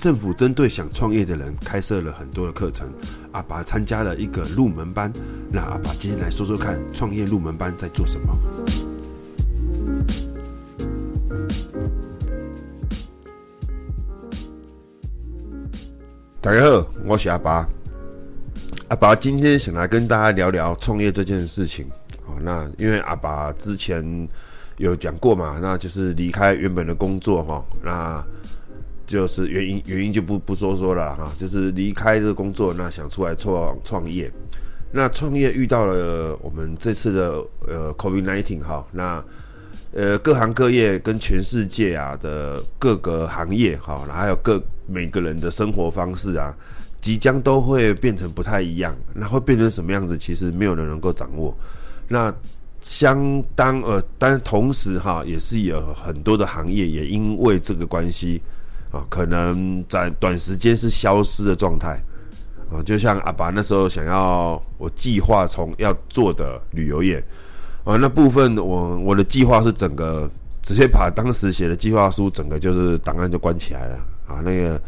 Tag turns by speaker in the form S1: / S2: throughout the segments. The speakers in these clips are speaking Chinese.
S1: 政府针对想创业的人开设了很多的课程，阿爸参加了一个入门班。那阿爸今天来说说看，创业入门班在做什么？大家好，我是阿爸。阿爸今天想来跟大家聊聊创业这件事情。好，那因为阿爸之前有讲过嘛，那就是离开原本的工作哈，那。就是原因，原因就不不说说了哈，就是离开这个工作，那想出来创创业，那创业遇到了我们这次的呃 COVID nineteen 哈，那呃各行各业跟全世界啊的各个行业哈，还有各每个人的生活方式啊，即将都会变成不太一样，那会变成什么样子？其实没有人能够掌握。那相当呃，但同时哈，也是有很多的行业也因为这个关系。啊，可能在短时间是消失的状态啊，就像阿爸那时候想要我计划从要做的旅游业啊，那部分我我的计划是整个直接把当时写的计划书整个就是档案就关起来了啊，那个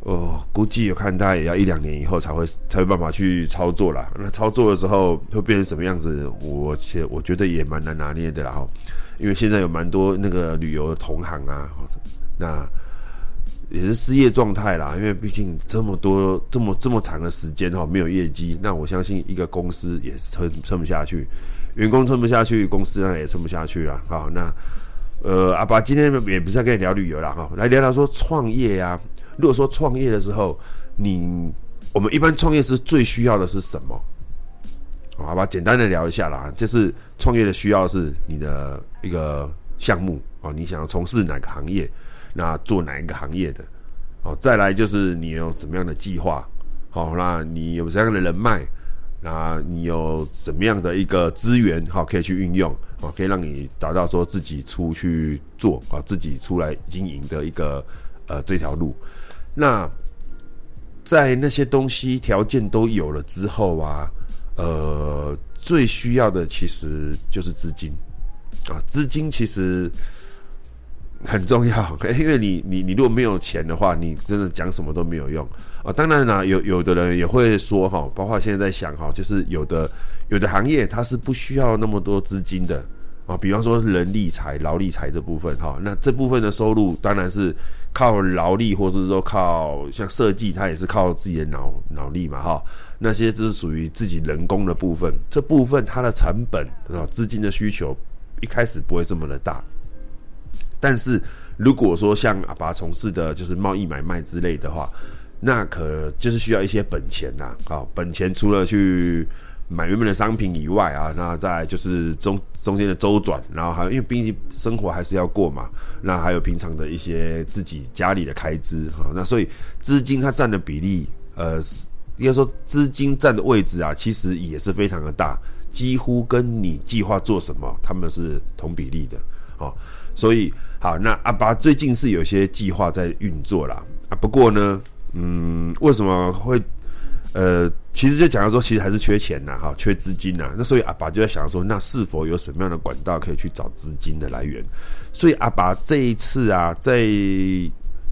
S1: 哦，估计有看大概也要一两年以后才会才有办法去操作啦。那操作的时候会变成什么样子？我其实我觉得也蛮难拿捏的啦哈，因为现在有蛮多那个旅游的同行啊，那。也是失业状态啦，因为毕竟这么多、这么这么长的时间哈，没有业绩，那我相信一个公司也撑撑不下去，员工撑不下去，公司那也撑不下去了。好，那呃，阿爸今天也不是要跟你聊旅游了哈，来聊聊说创业呀。如果说创业的时候，你我们一般创业是最需要的是什么？好吧，简单的聊一下啦，就是创业的需要是你的一个项目啊，你想要从事哪个行业？那做哪一个行业的？哦，再来就是你有怎么样的计划？好，那你有什么样的人脉？那你有怎么样的一个资源？好，可以去运用，哦，可以让你达到说自己出去做啊，自己出来经营的一个呃这条路。那在那些东西条件都有了之后啊，呃，最需要的其实就是资金啊，资金其实。很重要，因为你你你如果没有钱的话，你真的讲什么都没有用啊。当然啦，有有的人也会说哈，包括现在在想哈，就是有的有的行业它是不需要那么多资金的啊。比方说人力财、劳力财这部分哈，那这部分的收入当然是靠劳力，或是说靠像设计，它也是靠自己的脑脑力嘛哈。那些就是属于自己人工的部分，这部分它的成本啊，资金的需求一开始不会这么的大。但是如果说像阿爸从事的就是贸易买卖之类的话，那可就是需要一些本钱呐。好，本钱除了去买原本的商品以外啊，那再就是中中间的周转，然后还有因为毕竟生活还是要过嘛，那还有平常的一些自己家里的开支哈。那所以资金它占的比例，呃，应该说资金占的位置啊，其实也是非常的大，几乎跟你计划做什么，他们是同比例的。好，所以。好，那阿拔最近是有些计划在运作啦。啊。不过呢，嗯，为什么会呃，其实就讲到说，其实还是缺钱呐，哈，缺资金呐。那所以阿爸就在想说，那是否有什么样的管道可以去找资金的来源？所以阿爸这一次啊，在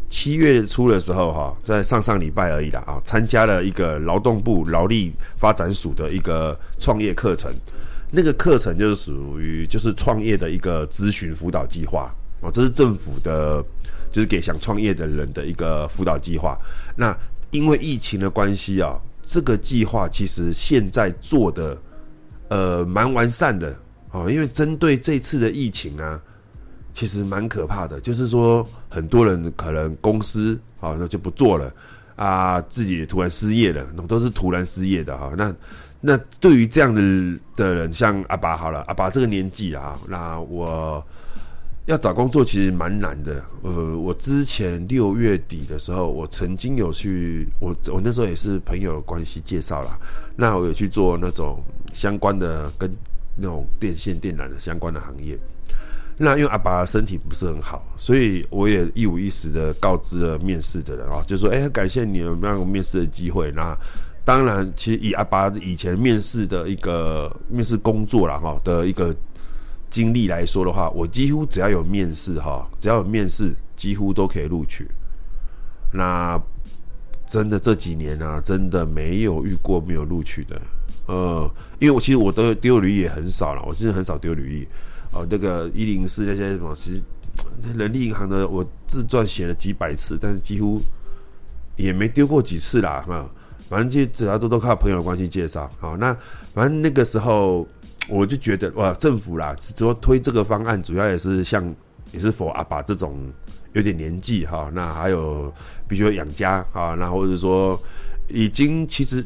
S1: 七月初的时候，哈，在上上礼拜而已啦，啊，参加了一个劳动部劳力发展署的一个创业课程。那个课程就是属于就是创业的一个咨询辅导计划。哦，这是政府的，就是给想创业的人的一个辅导计划。那因为疫情的关系啊，这个计划其实现在做的呃蛮完善的哦。因为针对这次的疫情啊，其实蛮可怕的，就是说很多人可能公司啊那就不做了啊，自己也突然失业了，那都是突然失业的哈。那那对于这样的的人，像阿爸好了，阿爸这个年纪啊，那我。要找工作其实蛮难的。呃，我之前六月底的时候，我曾经有去，我我那时候也是朋友的关系介绍啦。那我有去做那种相关的，跟那种电线电缆的相关的行业。那因为阿爸身体不是很好，所以我也一五一十的告知了面试的人啊，就说：“哎，感谢你有让我面试的机会。”那当然，其实以阿爸以前面试的一个面试工作啦哈的一个。经历来说的话，我几乎只要有面试哈，只要有面试，几乎都可以录取。那真的这几年啊，真的没有遇过没有录取的。呃，因为我其实我都丢履历也很少了，我真的很少丢履历。哦，那个一零四那些什么，其实那人力银行的我自传写了几百次，但是几乎也没丢过几次啦。哈，反正就只要都都靠朋友关系介绍。好，那反正那个时候我就觉得哇，政府啦，只说推这个方案，主要也是像也是否阿爸这种有点年纪哈，那还有必须要养家啊，那或者说已经其实。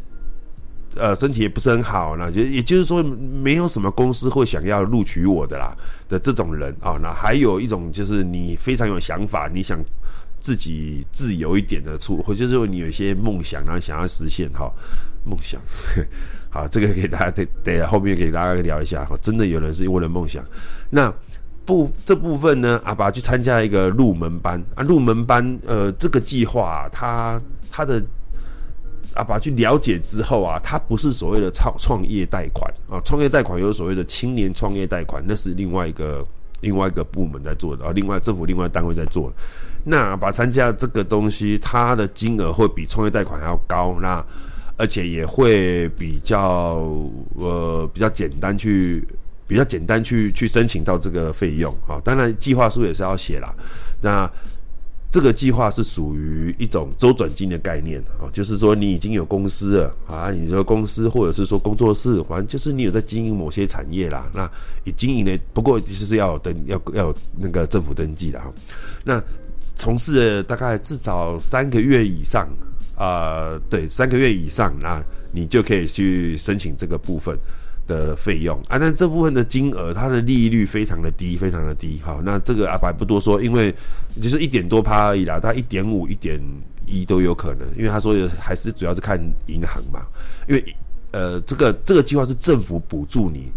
S1: 呃，身体也不是很好，那就也就是说，没有什么公司会想要录取我的啦的这种人啊、那还有一种就是你非常有想法，你想自己自由一点的出，或者说你有一些梦想，然后想要实现哈、梦想。好，这个给大家得得后面给大家聊一下哈。真的有人是为了梦想，那部这部分呢，阿爸去参加一个入门班啊，入门班呃，这个计划、啊、他他的。阿爸去了解之后啊，他不是所谓的创创业贷款啊，创业贷款有所谓的青年创业贷款，那是另外一个另外一个部门在做的啊，另外政府另外单位在做的。那把参加这个东西，它的金额会比创业贷款还要高，那而且也会比较呃比较简单去比较简单去去申请到这个费用啊，当然计划书也是要写啦，那。这个计划是属于一种周转金的概念啊，就是说你已经有公司了啊，你说公司或者是说工作室，反正就是你有在经营某些产业啦。那你经营呢，不过就是要有登要要有那个政府登记的哈。那从事了大概至少三个月以上啊，对，三个月以上，那你就可以去申请这个部分。的费用啊，但这部分的金额，它的利率非常的低，非常的低。好，那这个阿白不多说，因为就是一点多趴而已啦，它一点五、一点一都有可能。因为他说还是主要是看银行嘛，因为呃，这个这个计划是政府补助你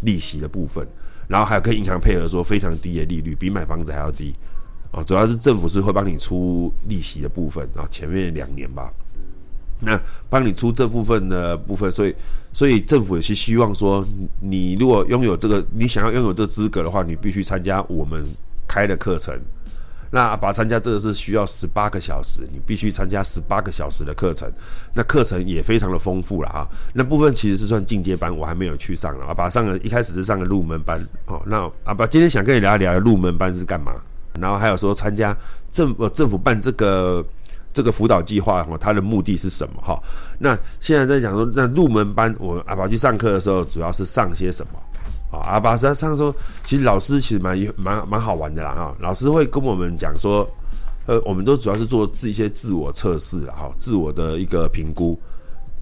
S1: 利息的部分，然后还有跟银行配合说非常低的利率，比买房子还要低哦。主要是政府是会帮你出利息的部分啊，前面两年吧。那帮你出这部分的部分，所以所以政府也是希望说，你如果拥有这个，你想要拥有这资格的话，你必须参加我们开的课程。那把参加这个是需要十八个小时，你必须参加十八个小时的课程。那课程也非常的丰富了啊。那部分其实是算进阶班，我还没有去上了。阿拔上了一开始是上个入门班哦。那阿拔今天想跟你聊一聊入门班是干嘛，然后还有说参加政呃政府办这个。这个辅导计划哈，它的目的是什么哈？那现在在讲说，那入门班我阿拔去上课的时候，主要是上些什么啊？阿拔实际上说，其实老师其实蛮蛮蛮好玩的啦哈。老师会跟我们讲说，呃，我们都主要是做自一些自我测试了哈，自我的一个评估，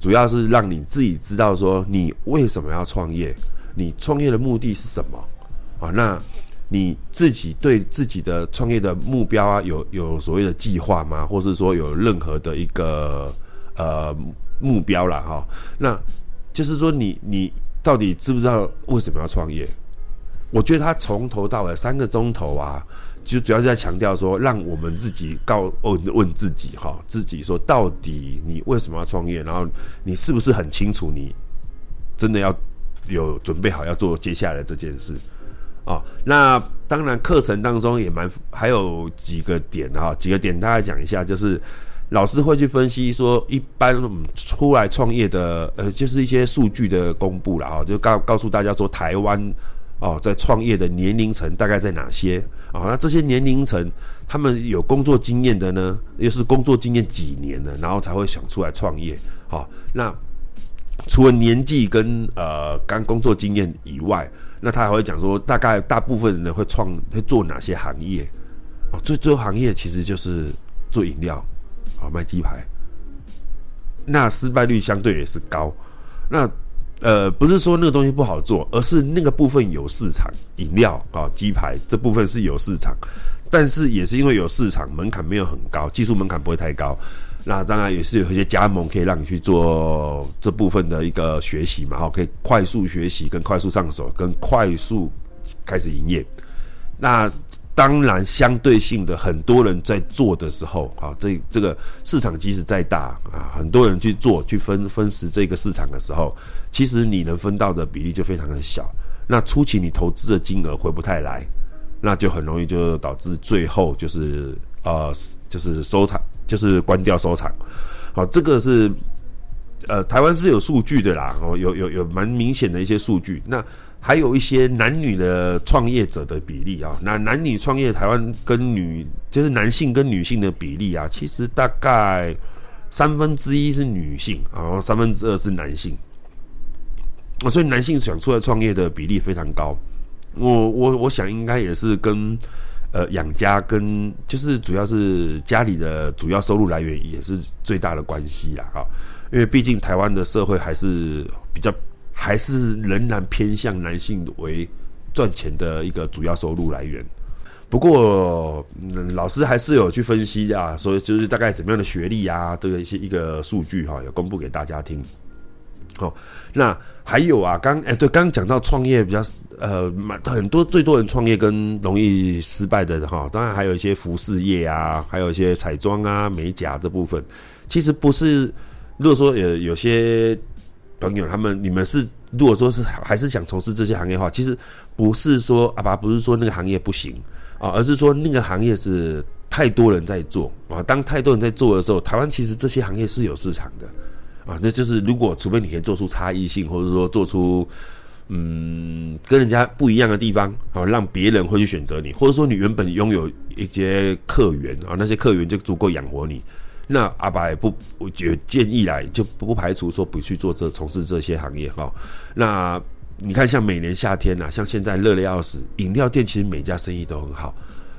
S1: 主要是让你自己知道说，你为什么要创业，你创业的目的是什么啊？那。你自己对自己的创业的目标啊，有有所谓的计划吗？或是说有任何的一个呃目标啦？哈？那就是说你你到底知不知道为什么要创业？我觉得他从头到尾三个钟头啊，就主要是在强调说，让我们自己告问问自己哈，自己说到底你为什么要创业？然后你是不是很清楚你真的要有准备好要做接下来这件事？哦，那当然，课程当中也蛮还有几个点哈，几个点大家讲一下，就是老师会去分析说，一般我们出来创业的，呃，就是一些数据的公布了哈，就告告诉大家说，台湾哦，在创业的年龄层大概在哪些啊？那这些年龄层，他们有工作经验的呢，又是工作经验几年的，然后才会想出来创业。好，那除了年纪跟呃刚工作经验以外。那他还会讲说，大概大部分人会创会做哪些行业？哦，最最后行业其实就是做饮料，啊，卖鸡排。那失败率相对也是高。那呃，不是说那个东西不好做，而是那个部分有市场，饮料啊，鸡排这部分是有市场，但是也是因为有市场，门槛没有很高，技术门槛不会太高。那当然也是有一些加盟可以让你去做这部分的一个学习嘛，哈，可以快速学习、跟快速上手、跟快速开始营业。那当然相对性的，很多人在做的时候，啊，这这个市场即使再大啊，很多人去做去分分食这个市场的时候，其实你能分到的比例就非常的小。那初期你投资的金额回不太来，那就很容易就导致最后就是。呃，就是收场就是关掉收藏。好，这个是呃台湾是有数据的啦，哦，有有有蛮明显的一些数据。那还有一些男女的创业者的比例啊，那男女创业台湾跟女就是男性跟女性的比例啊，其实大概三分之一是女性，然后三分之二是男性。所以男性想出来创业的比例非常高。我我我想应该也是跟呃养家跟就是主要是家里的主要收入来源也是最大的关系啦哈，因为毕竟台湾的社会还是比较还是仍然偏向男性为赚钱的一个主要收入来源。不过、嗯、老师还是有去分析啊，所以就是大概怎么样的学历啊，这个一些一个数据哈，有公布给大家听。好，那。还有啊，刚哎、对，刚讲到创业比较呃，蛮很多最多人创业跟容易失败的哈，当然还有一些服饰业啊，还有一些彩妆啊、美甲这部分，其实不是。如果说有有些朋友他们你们是如果说是还是想从事这些行业的话，其实不是说阿拔不是说那个行业不行啊，而是说那个行业是太多人在做啊。当太多人在做的时候，台湾其实这些行业是有市场的。啊，那就是如果除非你可以做出差异性，或者说做出嗯跟人家不一样的地方，啊，让别人会去选择你，或者说你原本拥有一些客源啊，那些客源就足够养活你，那阿白不，我觉建议来就不排除说不去做这从事这些行业哈。那你看，像每年夏天呐、啊，像现在热的要死，饮料店其实每家生意都很好，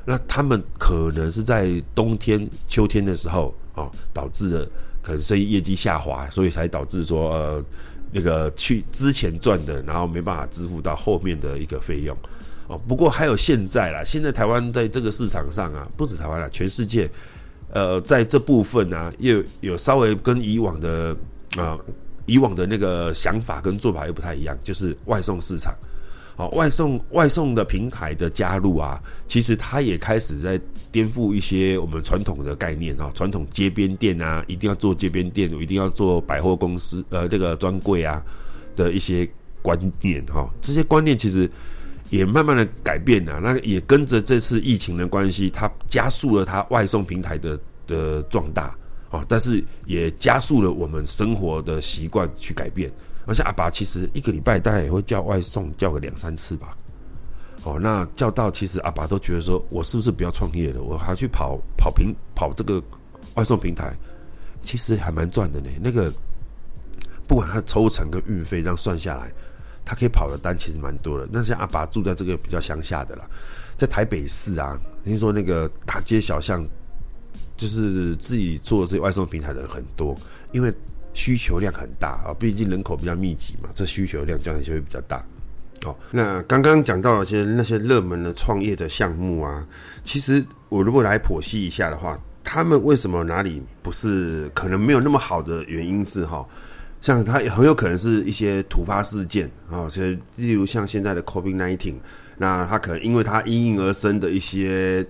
S1: 那他们可能是在冬天、秋天的时候啊，导致了。可能生意业绩下滑，所以才导致说呃那个去之前赚的，然后没办法支付到后面的一个费用哦。不过还有现在啦，现在台湾在这个市场上啊，不止台湾啦，全世界呃在这部分啊，又有稍微跟以往的啊、呃、以往的那个想法跟做法又不太一样，就是外送市场。好，外送外送的平台的加入啊，其实它也开始在颠覆一些我们传统的概念啊，传统街边店啊，一定要做街边店，一定要做百货公司，呃，这个专柜啊的一些观念哈，这些观念其实也慢慢的改变了，那也跟着这次疫情的关系，它加速了它外送平台的的壮大啊，但是也加速了我们生活的习惯去改变。而且阿爸其实一个礼拜大概也会叫外送叫个两三次吧，哦，那叫到其实阿爸都觉得说，我是不是不要创业了？我还去跑跑平跑这个外送平台，其实还蛮赚的呢。那个不管他抽成跟运费这样算下来，他可以跑的单其实蛮多的。那像阿爸住在这个比较乡下的啦，在台北市啊，听说那个大街小巷就是自己做这些外送平台的人很多，因为。需求量很大啊，毕竟人口比较密集嘛，这需求量将来就会比较大。哦，那刚刚讲到了些那些热门的创业的项目啊，其实我如果来剖析一下的话，他们为什么哪里不是可能没有那么好的原因是哈，像它很有可能是一些突发事件啊，所以例如像现在的 COVID nineteen，那它可能因为它应运而生的一些。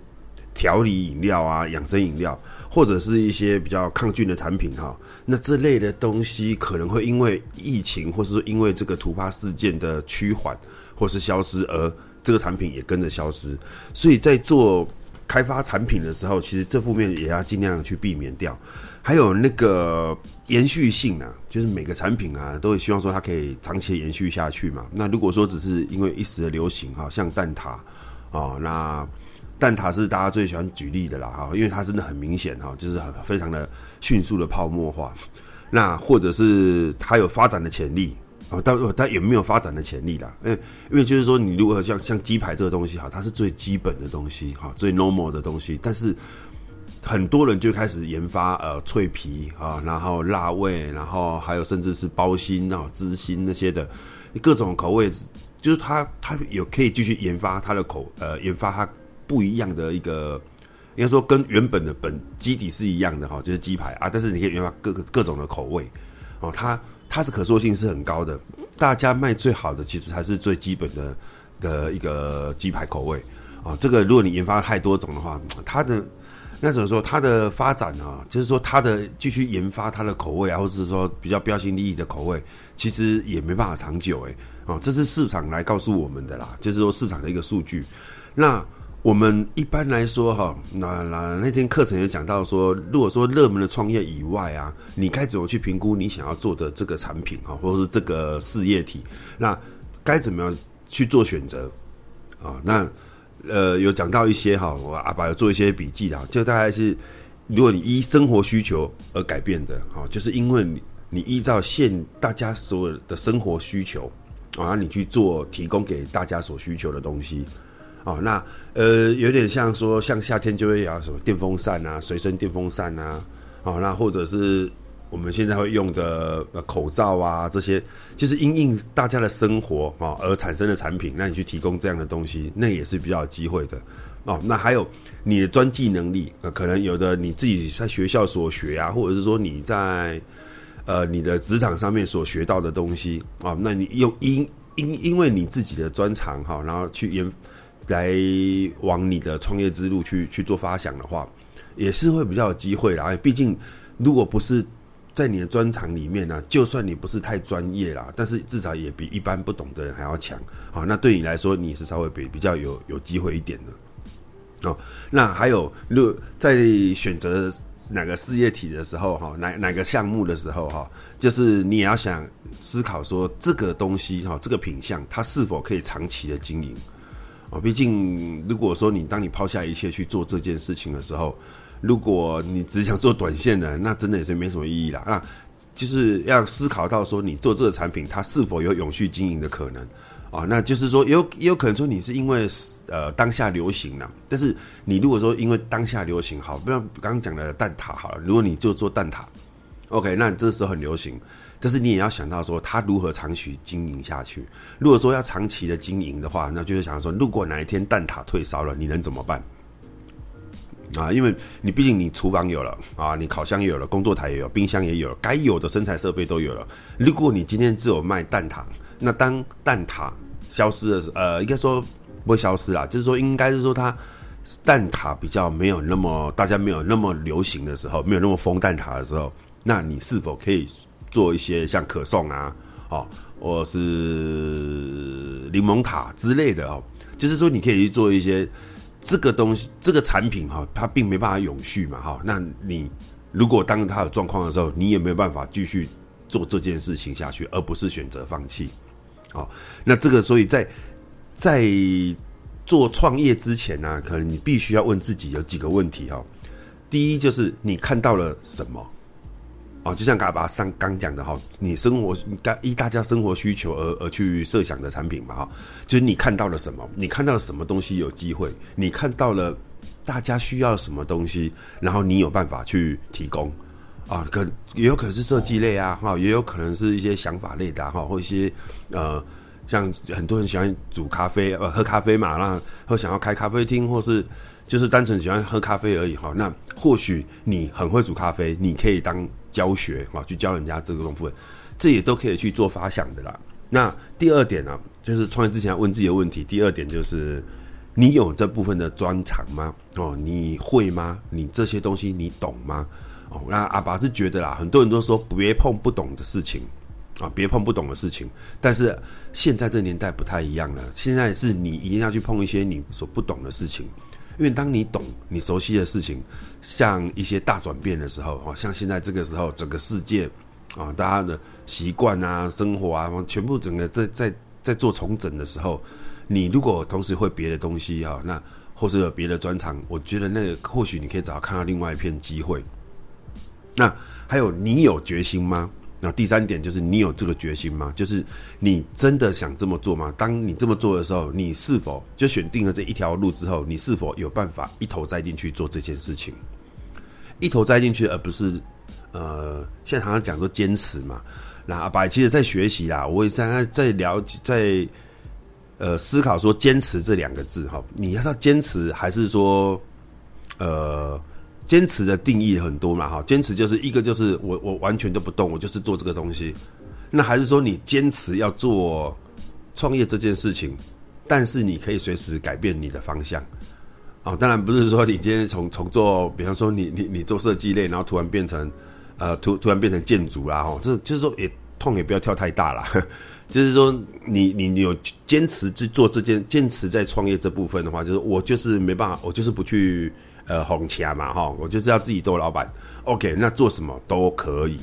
S1: 调理饮料啊，养生饮料，或者是一些比较抗菌的产品哈，那这类的东西可能会因为疫情，或是说因为这个突发事件的趋缓或是消失，而这个产品也跟着消失。所以在做开发产品的时候，其实这方面也要尽量去避免掉。还有那个延续性啊，就是每个产品啊，都会希望说它可以长期延续下去嘛。那如果说只是因为一时的流行哈，像蛋挞啊，那。蛋挞是大家最喜欢举例的啦，哈，因为它真的很明显哈，就是很非常的迅速的泡沫化。那或者是它有发展的潜力啊，但它有没有发展的潜力啦？嗯，因为就是说，你如果像像鸡排这个东西哈，它是最基本的东西哈，最 normal 的东西，但是很多人就开始研发呃脆皮啊，然后辣味，然后还有甚至是包心啊、芝心那些的各种口味，就是它它有可以继续研发它的口呃研发它。不一样的一个，应该说跟原本的本基底是一样的哈，就是鸡排啊，但是你可以研发各个各种的口味哦，它它是可塑性是很高的。大家卖最好的其实还是最基本的的一个鸡排口味啊。这个如果你研发太多种的话，它的那怎么说？它的发展啊，就是说它的继续研发它的口味啊，或者是说比较标新立异的口味，其实也没办法长久诶。哦，这是市场来告诉我们的啦，就是说市场的一个数据。那我们一般来说哈，那那那天课程有讲到说，如果说热门的创业以外啊，你该怎么去评估你想要做的这个产品哈，或者是这个事业体？那该怎么样去做选择啊？那呃，有讲到一些哈，我阿爸有做一些笔记的，就大概是，如果你依生活需求而改变的，哈，就是因为你你依照现大家所有的生活需求啊，你去做提供给大家所需求的东西。哦，那呃，有点像说，像夏天就会有什么电风扇啊，随身电风扇啊，哦，那或者是我们现在会用的口罩啊，这些就是因应大家的生活哦而产生的产品，那你去提供这样的东西，那也是比较有机会的哦。那还有你的专技能力，呃，可能有的你自己在学校所学啊，或者是说你在呃你的职场上面所学到的东西啊，哦，那你用因因因为你自己的专长哈，然后去研。来往你的创业之路去去做发想的话，也是会比较有机会啦。毕竟，如果不是在你的专长里面呢、就算你不是太专业啦，但是至少也比一般不懂的人还要强。好，那对你来说，你是稍微比比较有有机会一点的。哦，那还有，如果在选择哪个事业体的时候，哈，哪哪个项目的时候，哈，就是你也要想思考说，这个东西，哈，这个品相，它是否可以长期的经营。毕竟，如果说你当你抛下一切去做这件事情的时候，如果你只想做短线的，那真的也是没什么意义啦。啊，就是要思考到说，你做这个产品，它是否有永续经营的可能啊？那就是说，也有也有可能说，你是因为呃当下流行了，但是你如果说因为当下流行好，不要刚刚讲的蛋挞好了，如果你就做蛋挞，OK，那这时候很流行。但是你也要想到说，它如何长期经营下去。如果说要长期的经营的话，那就是想说，如果哪一天蛋挞退烧了，你能怎么办？啊，因为你毕竟你厨房有了啊，你烤箱也有了，工作台也有，冰箱也有了，该有的生产设备都有了。如果你今天只有卖蛋挞，那当蛋挞消失的时，呃，应该说不会消失啦，就是说应该是说它蛋挞比较没有那么大家没有那么流行的时候，没有那么疯蛋挞的时候，那你是否可以？做一些像可颂啊，哦，或是柠檬塔之类的哦，就是说你可以去做一些这个东西，这个产品哈，它并没办法永续嘛，哈，那你如果当它有状况的时候，你也没有办法继续做这件事情下去，而不是选择放弃，哦，那这个所以在在做创业之前呢，可能你必须要问自己有几个问题哈，第一就是你看到了什么？哦，就像刚把上刚讲的哈，你生活该依大家生活需求而而去设想的产品嘛哈，就是你看到了什么，你看到了什么东西有机会，你看到了大家需要什么东西，然后你有办法去提供。啊，可也有可能是设计类啊哈，也有可能是一些想法类的哈，或一些呃，像很多人喜欢煮咖啡呃喝咖啡嘛，那或想要开咖啡厅，或是就是单纯喜欢喝咖啡而已哈，那或许你很会煮咖啡，你可以当。教学啊，去教人家这个部分，这也都可以去做发想的啦。那第二点呢、就是创业之前问自己的问题。第二点就是，你有这部分的专长吗？哦，你会吗？你这些东西你懂吗？哦，那阿爸是觉得啦，很多人都说别碰不懂的事情啊，别碰不懂的事情。但是现在这年代不太一样了，现在是你一定要去碰一些你所不懂的事情。因为当你懂、你熟悉的事情，像一些大转变的时候，哦，像现在这个时候，整个世界啊，大家的习惯啊、生活啊，全部整个在在在做重整的时候，你如果同时会别的东西啊，那或是有别的专长，我觉得那个或许你可以找到看到另外一片机会。那还有，你有决心吗？那第三点就是你有这个决心吗？就是你真的想这么做吗？当你这么做的时候，你是否就选定了这一条路之后，你是否有办法一头栽进去做这件事情？一头栽进去，而不是呃，现在常常讲说坚持嘛。那阿白其实在学习啦，我也在在了解，在呃思考说坚持这两个字哈，你要是要坚持，还是说呃？坚持的定义很多嘛，哈，坚持就是一个就是我我完全都不动，我就是做这个东西。那还是说你坚持要做创业这件事情，但是你可以随时改变你的方向。哦，当然不是说你今天从从做，比方说你你你做设计类，然后突然变成呃突突然变成建筑啦，哈，这就是说也痛也不要跳太大了。就是说你，你你有坚持去做这件，坚持在创业这部分的话，就是我就是没办法，我就是不去呃红钱嘛哈，我就是要自己做老板。OK，那做什么都可以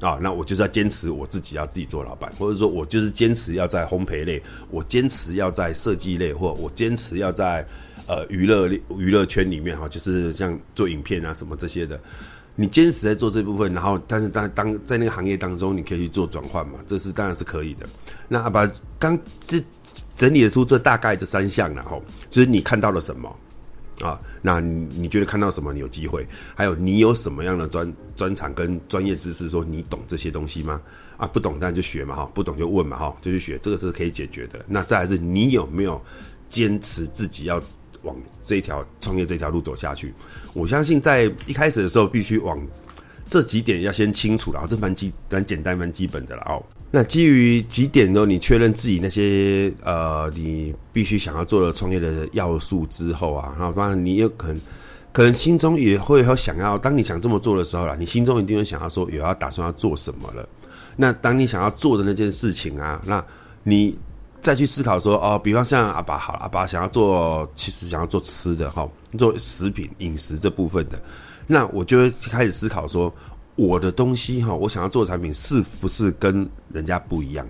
S1: 啊，那我就是要坚持我自己要自己做老板，或者说我就是坚持要在烘焙类，我坚持要在设计类，或我坚持要在呃娱乐娱乐圈里面哈，就是像做影片啊什么这些的。你坚持在做这部分，然后但是当当在那个行业当中，你可以去做转换嘛，这是当然是可以的。那阿拔刚这整理得出这大概这三项，然后就是你看到了什么啊？那你你觉得看到什么？你有机会？还有你有什么样的专专长跟专业知识？说你懂这些东西吗？啊，不懂当然就学嘛哈，不懂就问嘛哈，就去学，这个是可以解决的。那再来是你有没有坚持自己要？往这条创业这条路走下去，我相信在一开始的时候必须往这几点要先清楚，然后这蛮基蛮简单蛮基本的了哦。那基于几点呢？你确认自己那些呃，你必须想要做的创业的要素之后啊，然后当然你有可能可能心中也会有想要，当你想这么做的时候啦，你心中一定会想要说有要打算要做什么了。那当你想要做的那件事情啊，那你。再去思考说哦，比方像阿爸好，阿爸想要做，其实想要做吃的哈，做食品饮食这部分的，那我就会开始思考说，我的东西哈，我想要做的产品是不是跟人家不一样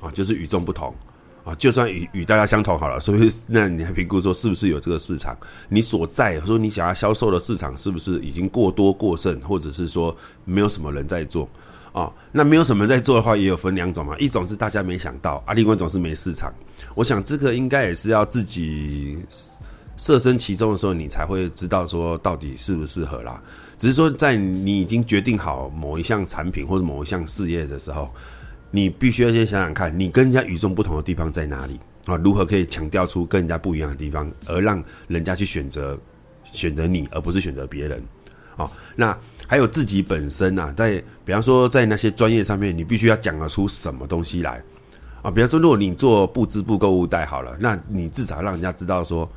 S1: 啊？就是与众不同啊，就算与与大家相同好了，所以那你还评估说是不是有这个市场？你所在说你想要销售的市场是不是已经过多过剩，或者是说没有什么人在做？啊，那没有什么人在做的话，也有分两种嘛。一种是大家没想到啊，另外一种是没市场。我想这个应该也是要自己设身其中的时候，你才会知道说到底适不适合啦。只是说，在你已经决定好某一项产品或者某一项事业的时候，你必须要先想想看，你跟人家与众不同的地方在哪里啊？如何可以强调出跟人家不一样的地方，而让人家去选择选择你，而不是选择别人。哦，那还有自己本身啊，在比方说在那些专业上面，你必须要讲得出什么东西来啊？比方说，如果你做布织布购物袋好了，那你至少让人家知道说，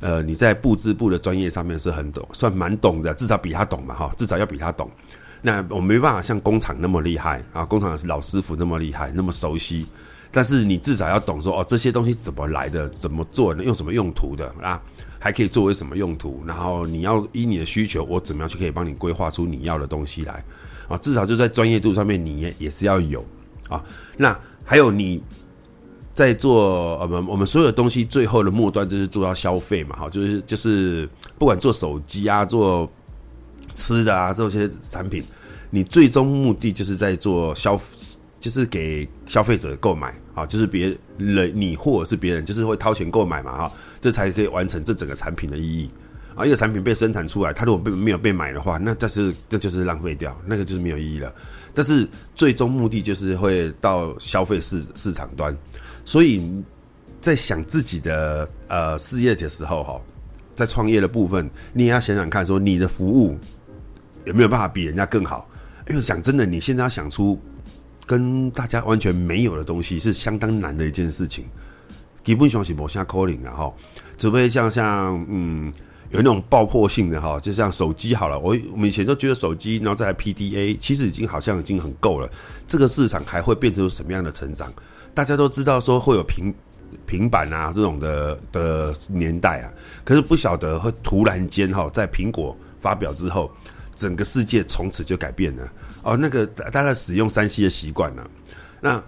S1: 呃，你在布织布的专业上面是很懂，算蛮懂的，至少比他懂嘛，哈，至少要比他懂。那我没办法像工厂那么厉害啊，工厂是老师傅那么厉害，那么熟悉，但是你至少要懂说，哦，这些东西怎么来的，怎么做的，用什么用途的啊？还可以作为什么用途？然后你要依你的需求，我怎么样去可以帮你规划出你要的东西来啊？至少就在专业度上面，你也也是要有啊。那还有你在做我们我们所有东西，最后的末端就是做到消费嘛，哈，就是就是不管做手机啊，做吃的啊这些产品，你最终目的就是在做消。就是给消费者购买啊，就是别人你或者是别人，就是会掏钱购买嘛哈，这才可以完成这整个产品的意义啊。一个产品被生产出来，它如果被没有被买的话，那这是这就是浪费掉，那个就是没有意义了。但是最终目的就是会到消费市市场端，所以在想自己的呃事业的时候哈，在创业的部分，你也要想想看，说你的服务有没有办法比人家更好？因为讲真的，你现在要想出。跟大家完全没有的东西是相当难的一件事情。基本上是没啥可能的哈，除非像像嗯有那种爆破性的哈，就像手机好了，我我们以前都觉得手机，然后再来 PDA，其实已经好像已经很够了。这个市场还会变成什么样的成长？大家都知道说会有平平板啊这种的的年代啊，可是不晓得会突然间哈，在苹果发表之后。整个世界从此就改变了哦，那个大家使用三 C 的习惯了，那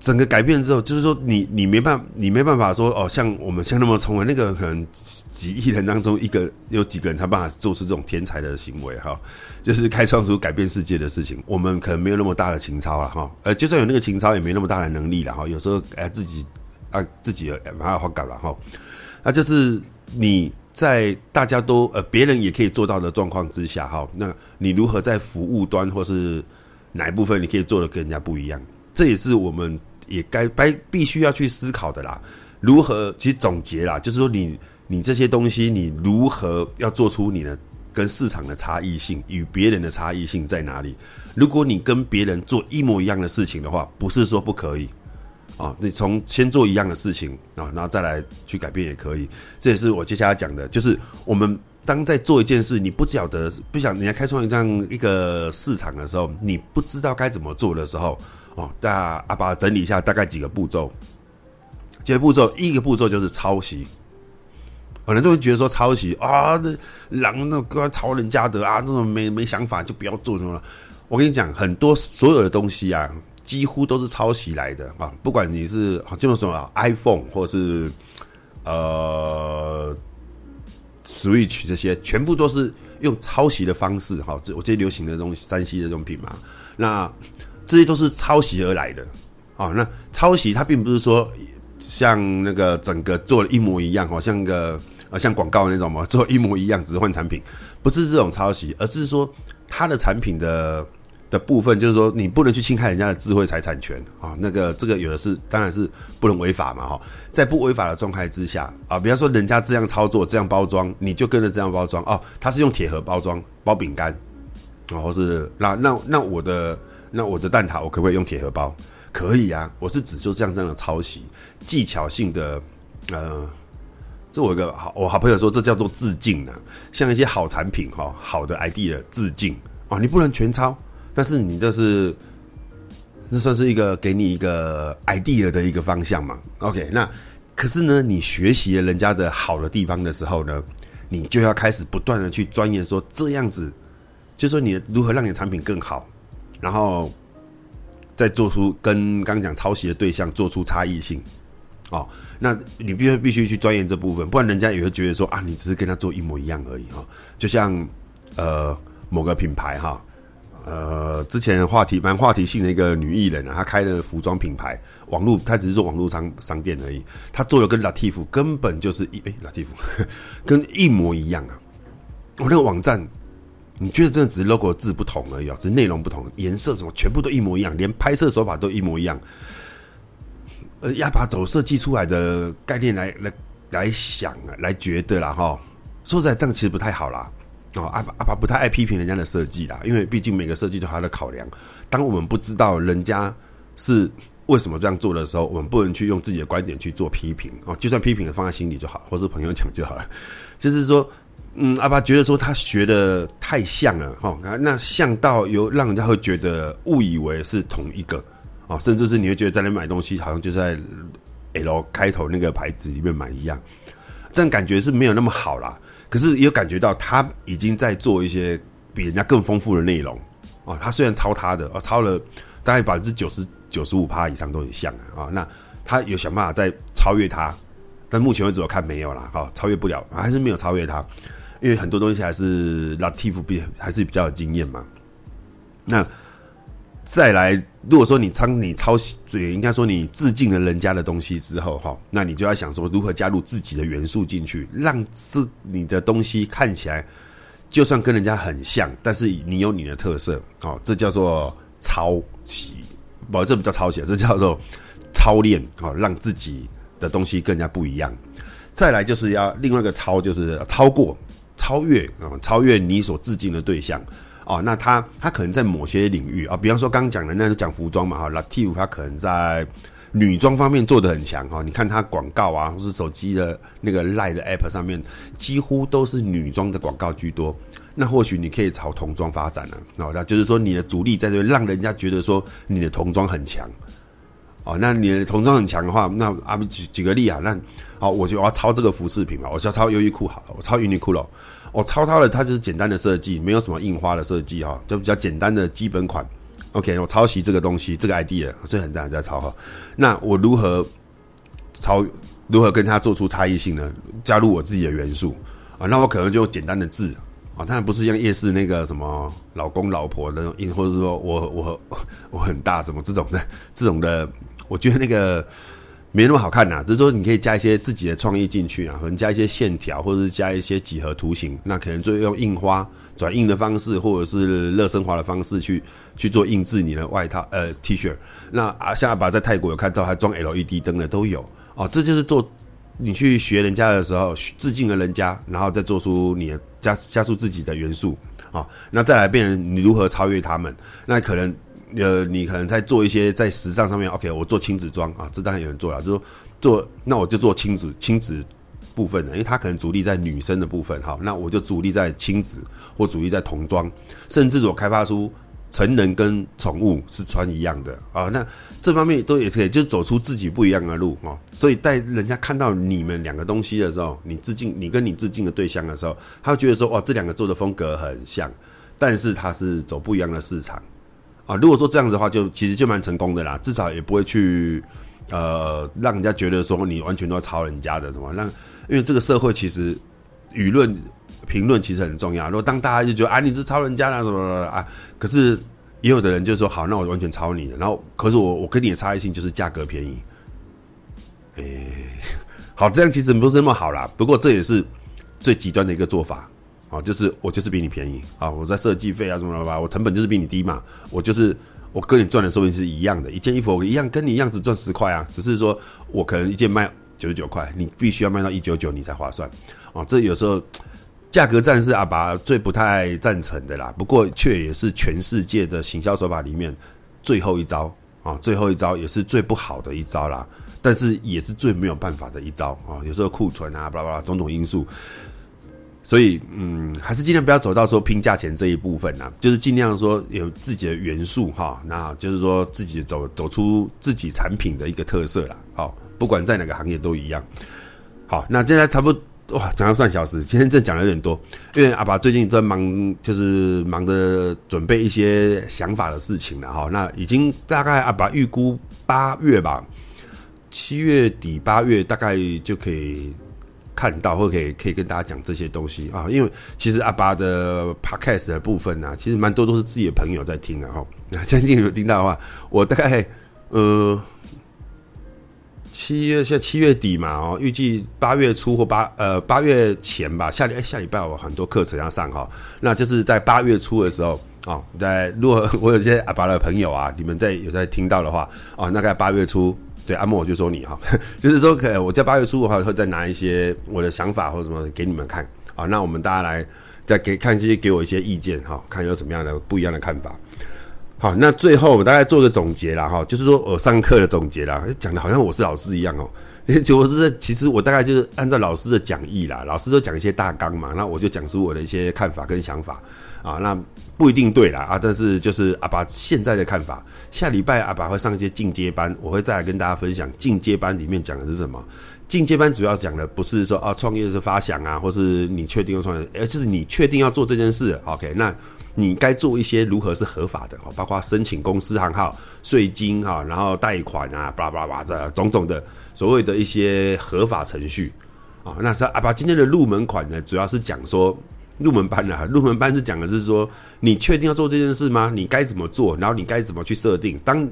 S1: 整个改变之后，就是说你你没办，你没办法说哦，像我们像那么聪明，那个可能几亿人当中一个有几个人才办法做出这种天才的行为哈，就是开创出改变世界的事情，我们可能没有那么大的情操了哈，呃，就算有那个情操，也没那么大的能力了哈，有时候哎自己啊自己蛮好好搞了哈，那就是你。在大家都呃别人也可以做到的状况之下，哈，那你如何在服务端或是哪一部分你可以做的跟人家不一样？这也是我们也该该必须要去思考的啦。如何其实总结啦，就是说你你这些东西你如何要做出你的跟市场的差异性与别人的差异性在哪里？如果你跟别人做一模一样的事情的话，不是说不可以。啊，你从先做一样的事情啊，然后再来去改变也可以。这也是我接下来讲的，就是我们当在做一件事，你不晓得不想人家开创这样一个市场的时候，你不知道该怎么做的时候，哦，大家阿拔整理一下，大概几个步骤。几个步骤，一个步骤就是抄袭。可能都会觉得说抄袭啊，这狼那个抄人家的啊，这种没没想法就不要做什么了。我跟你讲，很多所有的东西啊，几乎都是抄袭来的啊。不管你是就什么 iPhone 或是呃 Switch 这些，全部都是用抄袭的方式哈。这我最流行的东西，三 C 的用品嘛，那这些都是抄袭而来的啊。那抄袭它并不是说像那个整个做的一模一样，好像个。啊，像广告那种嘛，做一模一样，只是换产品，不是这种抄袭，而是说它的产品的的部分，就是说你不能去侵害人家的智慧财产权啊。那个这个有的是，当然是不能违法嘛，哈，在不违法的状态之下啊，比方说人家这样操作、这样包装，你就跟着这样包装哦。他是用铁盒包装包饼干，然后是那那那我的那我的蛋挞，我可不可以用铁盒包？可以啊，我是指说这样这样的抄袭技巧性的呃。这我一个好，我好朋友说，这叫做致敬呢。像一些好产品哈，好的 idea 致敬哦，你不能全抄，但是你这是那算是一个给你一个 idea 的一个方向嘛。OK，那可是呢，你学习了人家的好的地方的时候呢，你就要开始不断的去钻研，说这样子，就说你如何让你的产品更好，然后再做出跟刚刚讲抄袭的对象做出差异性。哦，那你必须必须去钻研这部分，不然人家也会觉得说啊，你只是跟他做一模一样而已哈、哦。就像呃某个品牌哈，呃之前话题蛮话题性的一个女艺人啊，她开的服装品牌，网络她只是做网络商商店而已，她做的跟 Lativ 根本就是一哎 Lativ 跟一模一样啊。我、那个网站，你觉得真的只是 logo 字不同而已啊、只是内容不同，颜色什么全部都一模一样，连拍摄手法都一模一样。呃，要把走设计出来的概念来来来想啊，来觉得啦哈。说实在，这样其实不太好啦。哦，阿爸阿爸不太爱批评人家的设计啦，因为毕竟每个设计都有它的考量。当我们不知道人家是为什么这样做的时候，我们不能去用自己的观点去做批评哦。就算批评放在心里就好，或是朋友讲就好了。就是说，嗯，阿爸觉得说他学的太像了哈，那像到有让人家会觉得误以为是同一个。哦，甚至是你会觉得在那买东西，好像就在 L 开头那个牌子里面买一样，这样感觉是没有那么好啦。可是也有感觉到他已经在做一些比人家更丰富的内容哦。他虽然抄他的，哦，抄了大概百分之九十九十五趴以上都很像啊。哦，那他有想办法再超越他，但目前为止我看没有啦，哦，超越不了，还是没有超越他，因为很多东西还是 Lativ 比还是比较有经验嘛。那。再来，如果说你抄你抄袭，应该说你致敬了人家的东西之后，哈，那你就要想说如何加入自己的元素进去，让自你的东西看起来就算跟人家很像，但是你有你的特色，哦，这叫做抄袭，不，这不叫抄袭，这叫做操练，哦，让自己的东西更加不一样。再来就是要另外一个超，就是超过、超越啊，超越你所致敬的对象。哦，那他他可能在某些领域啊、比方说刚讲的那是讲服装嘛哈，Lativ 他可能在女装方面做的很强哈、哦。你看他广告啊，或是手机的那个 Lie 的 App 上面，几乎都是女装的广告居多。那或许你可以朝童装发展了、啊，哦，那就是说你的主力在这，让人家觉得说你的童装很强。哦，那你的童装很强的话，那啊举举个例啊，那好，我就我要抄这个服饰品嘛，我就要抄优衣库好了，我抄 Uniqlo。我抄它的，它就是简单的设计，没有什么印花的设计哈，就比较简单的基本款。OK，我抄袭这个东西，这个 idea 所以很赞，在抄哈。那我如何抄？如何跟它做出差异性呢？加入我自己的元素啊，那我可能就简单的字啊，当然不是像夜市那个什么老公老婆那种，或者说我我我很大什么这种的这种的，我觉得那个。没那么好看呐、啊，只是说你可以加一些自己的创意进去啊，可能加一些线条，或者是加一些几何图形，那可能就用印花转印的方式，或者是热升华的方式去去做印制你的外套呃 T 恤。那啊，像阿拔在泰国有看到还装 LED 灯的都有哦，这就是做你去学人家的时候致敬了人家，然后再做出你的加加速自己的元素啊、哦，那再来变你如何超越他们，那可能。呃，你可能在做一些在时尚上面，OK，我做亲子装啊，这当然有人做了，就说做，那我就做亲子亲子部分的，因为他可能主力在女生的部分，好，那我就主力在亲子或主力在童装，甚至我开发出成人跟宠物是穿一样的啊。那这方面都也可以，就走出自己不一样的路哦。所以在人家看到你们两个东西的时候，你致敬，你跟你致敬的对象的时候，他会觉得说，哇，这两个做的风格很像，但是他是走不一样的市场啊。如果说这样子的话，就其实就蛮成功的啦，至少也不会去呃让人家觉得说你完全都要抄人家的什么。让因为这个社会其实舆论。评论其实很重要。如果当大家就觉得啊，你是抄人家啦什么什么啊，可是也有的人就说好，那我完全抄你的。然后，可是我我跟你的差异性就是价格便宜。哎，好，这样其实不是那么好啦。不过这也是最极端的一个做法啊，就是我就是比你便宜啊，我在设计费啊什么什么，我成本就是比你低嘛。我就是我跟你赚的收益是一样的，一件衣服我一样跟你一样只赚十块啊，只是说我可能一件卖九十九块，你必须要卖到一九九你才划算啊。这有时候。价格战是阿爸最不太赞成的啦，不过却也是全世界的行销手法里面最后一招啊，最后一招也是最不好的一招啦，但是也是最没有办法的一招啊。有时候库存啊，巴拉巴拉种种因素，所以嗯，还是尽量不要走到说拼价钱这一部分呐，就是尽量说有自己的元素哈，那就是说自己走走出自己产品的一个特色啦。好，不管在哪个行业都一样。好，那现在差不多。哇，讲了半小时，今天这讲的有点多，因为阿爸最近在忙，就是忙着准备一些想法的事情了哈。那已经大概阿爸预估八月吧，七月底八月大概就可以看到，或可以可以跟大家讲这些东西啊。因为其实阿巴的 podcast 的部分呢、啊，其实蛮多都是自己的朋友在听的哈。那 相信有听到的话，我大概呃。七月现在七月底嘛，哦，预计八月初或八呃八月前吧，下礼哎下礼拜我很多课程要上哈，那就是在八月初的时候啊，在如果 我有些阿巴的朋友啊，你们在有在听到的话啊，大概八月初，对阿莫我就说你哈，就是说可我在八月初的话会再拿一些我的想法或者什么给你们看。啊，那我们大家来再给看一些给我一些意见哈，看有什么样的不一样的看法。好，那最后我大概做个总结啦，哈，就是说我上课的总结啦，讲的好像我是老师一样哦，就是其实我大概就是按照老师的讲义啦，老师都讲一些大纲嘛，那我就讲出我的一些看法跟想法。啊，那不一定对啦啊，但是就是阿爸现在的看法，下礼拜阿爸会上一些进阶班，我会再来跟大家分享进阶班里面讲的是什么。进阶班主要讲的不是说啊创业是发想啊，或是你确定要创业，而是你确定要做这件事，OK 那。你该做一些如何是合法的，包括申请公司行号、税金哈，然后贷款啊，巴拉巴拉这种种的所谓的一些合法程序啊。那是阿爸今天的入门款呢，主要是讲说入门班啊，入门班是讲的是说，你确定要做这件事吗？你该怎么做？然后你该怎么去设定？当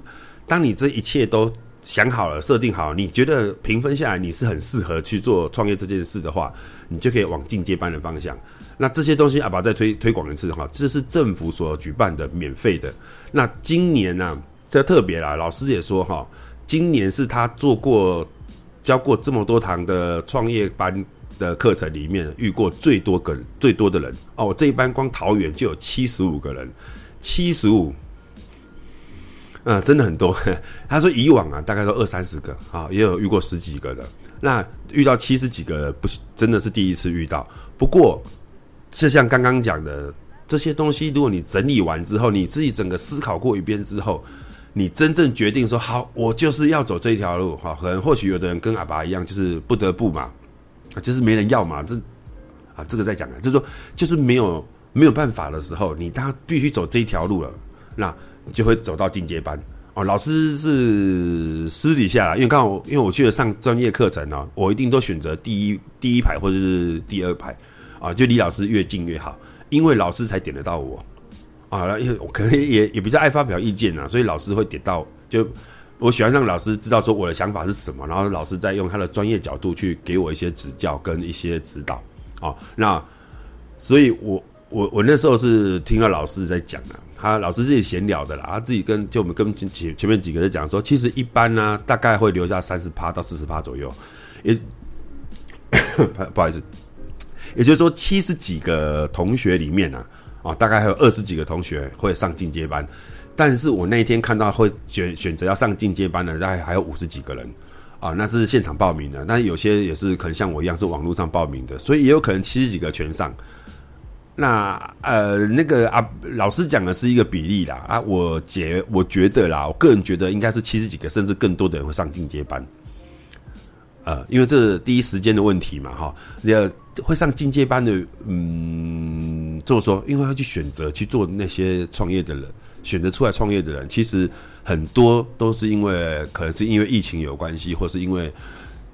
S1: 当你这一切都想好了、设定好，你觉得评分下来你是很适合去做创业这件事的话，你就可以往进阶班的方向。那这些东西阿拔再推推广一次哈，这是政府所举办的免费的。那今年呢、啊，这特别啦，老师也说哈，今年是他做过教过这么多堂的创业班的课程里面遇过最多个最多的人哦。我这一班光桃园就有七十五个人，七十五，嗯，真的很多。他说以往啊，大概都二三十个啊，也有遇过十几个的。那遇到七十几个，不是真的是第一次遇到。不过。就像刚刚讲的这些东西，如果你整理完之后，你自己整个思考过一遍之后，你真正决定说好，我就是要走这一条路哈。可能或许有的人跟阿爸一样，就是不得不嘛，就是没人要嘛。这啊，这个在讲啊，就是说，就是没有没有办法的时候，你他必须走这一条路了，那就会走到进阶班哦。老师是私底下，因为刚好因为我去了上专业课程呢，我一定都选择第一第一排或者是第二排。啊，就离老师越近越好，因为老师才点得到我啊，因为我可能也也比较爱发表意见啊，所以老师会点到。就我喜欢让老师知道说我的想法是什么，然后老师再用他的专业角度去给我一些指教跟一些指导啊。那所以我我我那时候是听到老师在讲的，他老师自己闲聊的啦，他自己跟就我们跟前前面几个人讲说，其实一般呢、大概会留下三十趴到四十趴左右，也 不好意思。也就是说，七十几个同学里面啊，啊，大概还有二十几个同学会上进阶班，但是我那一天看到会选选择要上进阶班的，大概还有五十几个人，啊，那是现场报名的，但是有些也是可能像我一样是网络上报名的，所以也有可能七十几个全上，那呃，那个啊，老师讲的是一个比例啦啊，我觉我觉得啦，我个人觉得应该是七十几个，甚至更多的人会上进阶班。呃，因为这第一时间的问题嘛，哈，要会上进阶班的，嗯，这么说，因为要去选择去做那些创业的人，选择出来创业的人，其实很多都是因为可能是因为疫情有关系，或是因为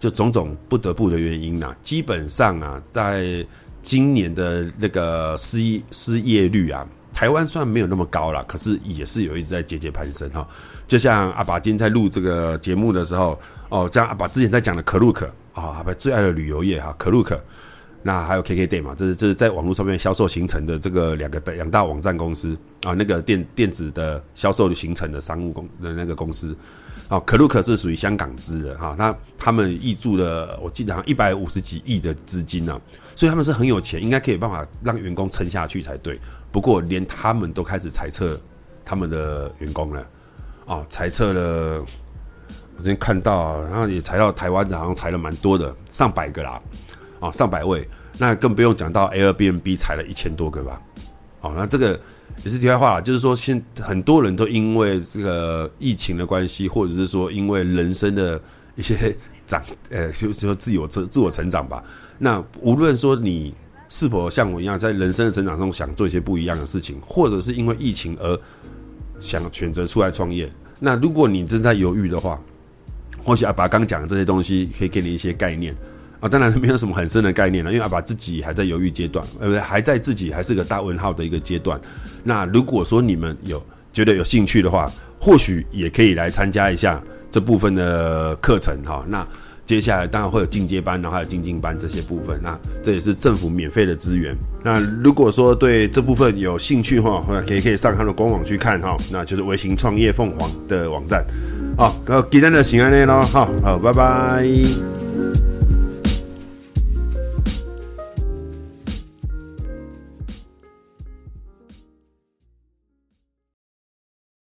S1: 就种种不得不的原因呐。基本上啊，在今年的那个失业失业率啊，台湾虽然没有那么高啦，可是也是有一直在节节攀升哈。就像阿爸今天在录这个节目的时候，哦，像阿爸之前在讲的 Klook 啊，阿爸最爱的旅游业哈，Klook，那还有 KKday 嘛，这是这是在网络上面销售形成的这个两个两大网站公司啊，那个电电子的销售形成的商务公的那个公司。哦可鲁可是属于香港资的哈，那他们挹注了，我记得好像一百五十几亿的资金呢，所以他们是很有钱，应该可以办法让员工撑下去才对。不过连他们都开始裁撤他们的员工了，哦，裁撤了，我今天看到，然后也裁到台湾的，好像裁了蛮多的，上百个啦，哦，上百位，那更不用讲到 Airbnb 裁了一千多个吧，哦，那这个。也是题外话啦，就是说，现很多人都因为这个疫情的关系，或者是说因为人生的一些长，呃，就是说自我自自我成长吧。那无论说你是否像我一样，在人生的成长中想做一些不一样的事情，或者是因为疫情而想选择出来创业，那如果你正在犹豫的话，或许阿拔刚讲的这些东西可以给你一些概念。啊，当然是没有什么很深的概念了，因为阿爸自己还在犹豫阶段，呃，不，还在自己还是个大问号的一个阶段。那如果说你们有觉得有兴趣的话，或许也可以来参加一下这部分的课程哈。那接下来当然会有进阶班，然后还有精进班这些部分。那这也是政府免费的资源。那如果说对这部分有兴趣的话，可以可以上他的官网去看哈。那就是微型创业凤凰的网站。好，今天的行安内喽，好好，拜拜。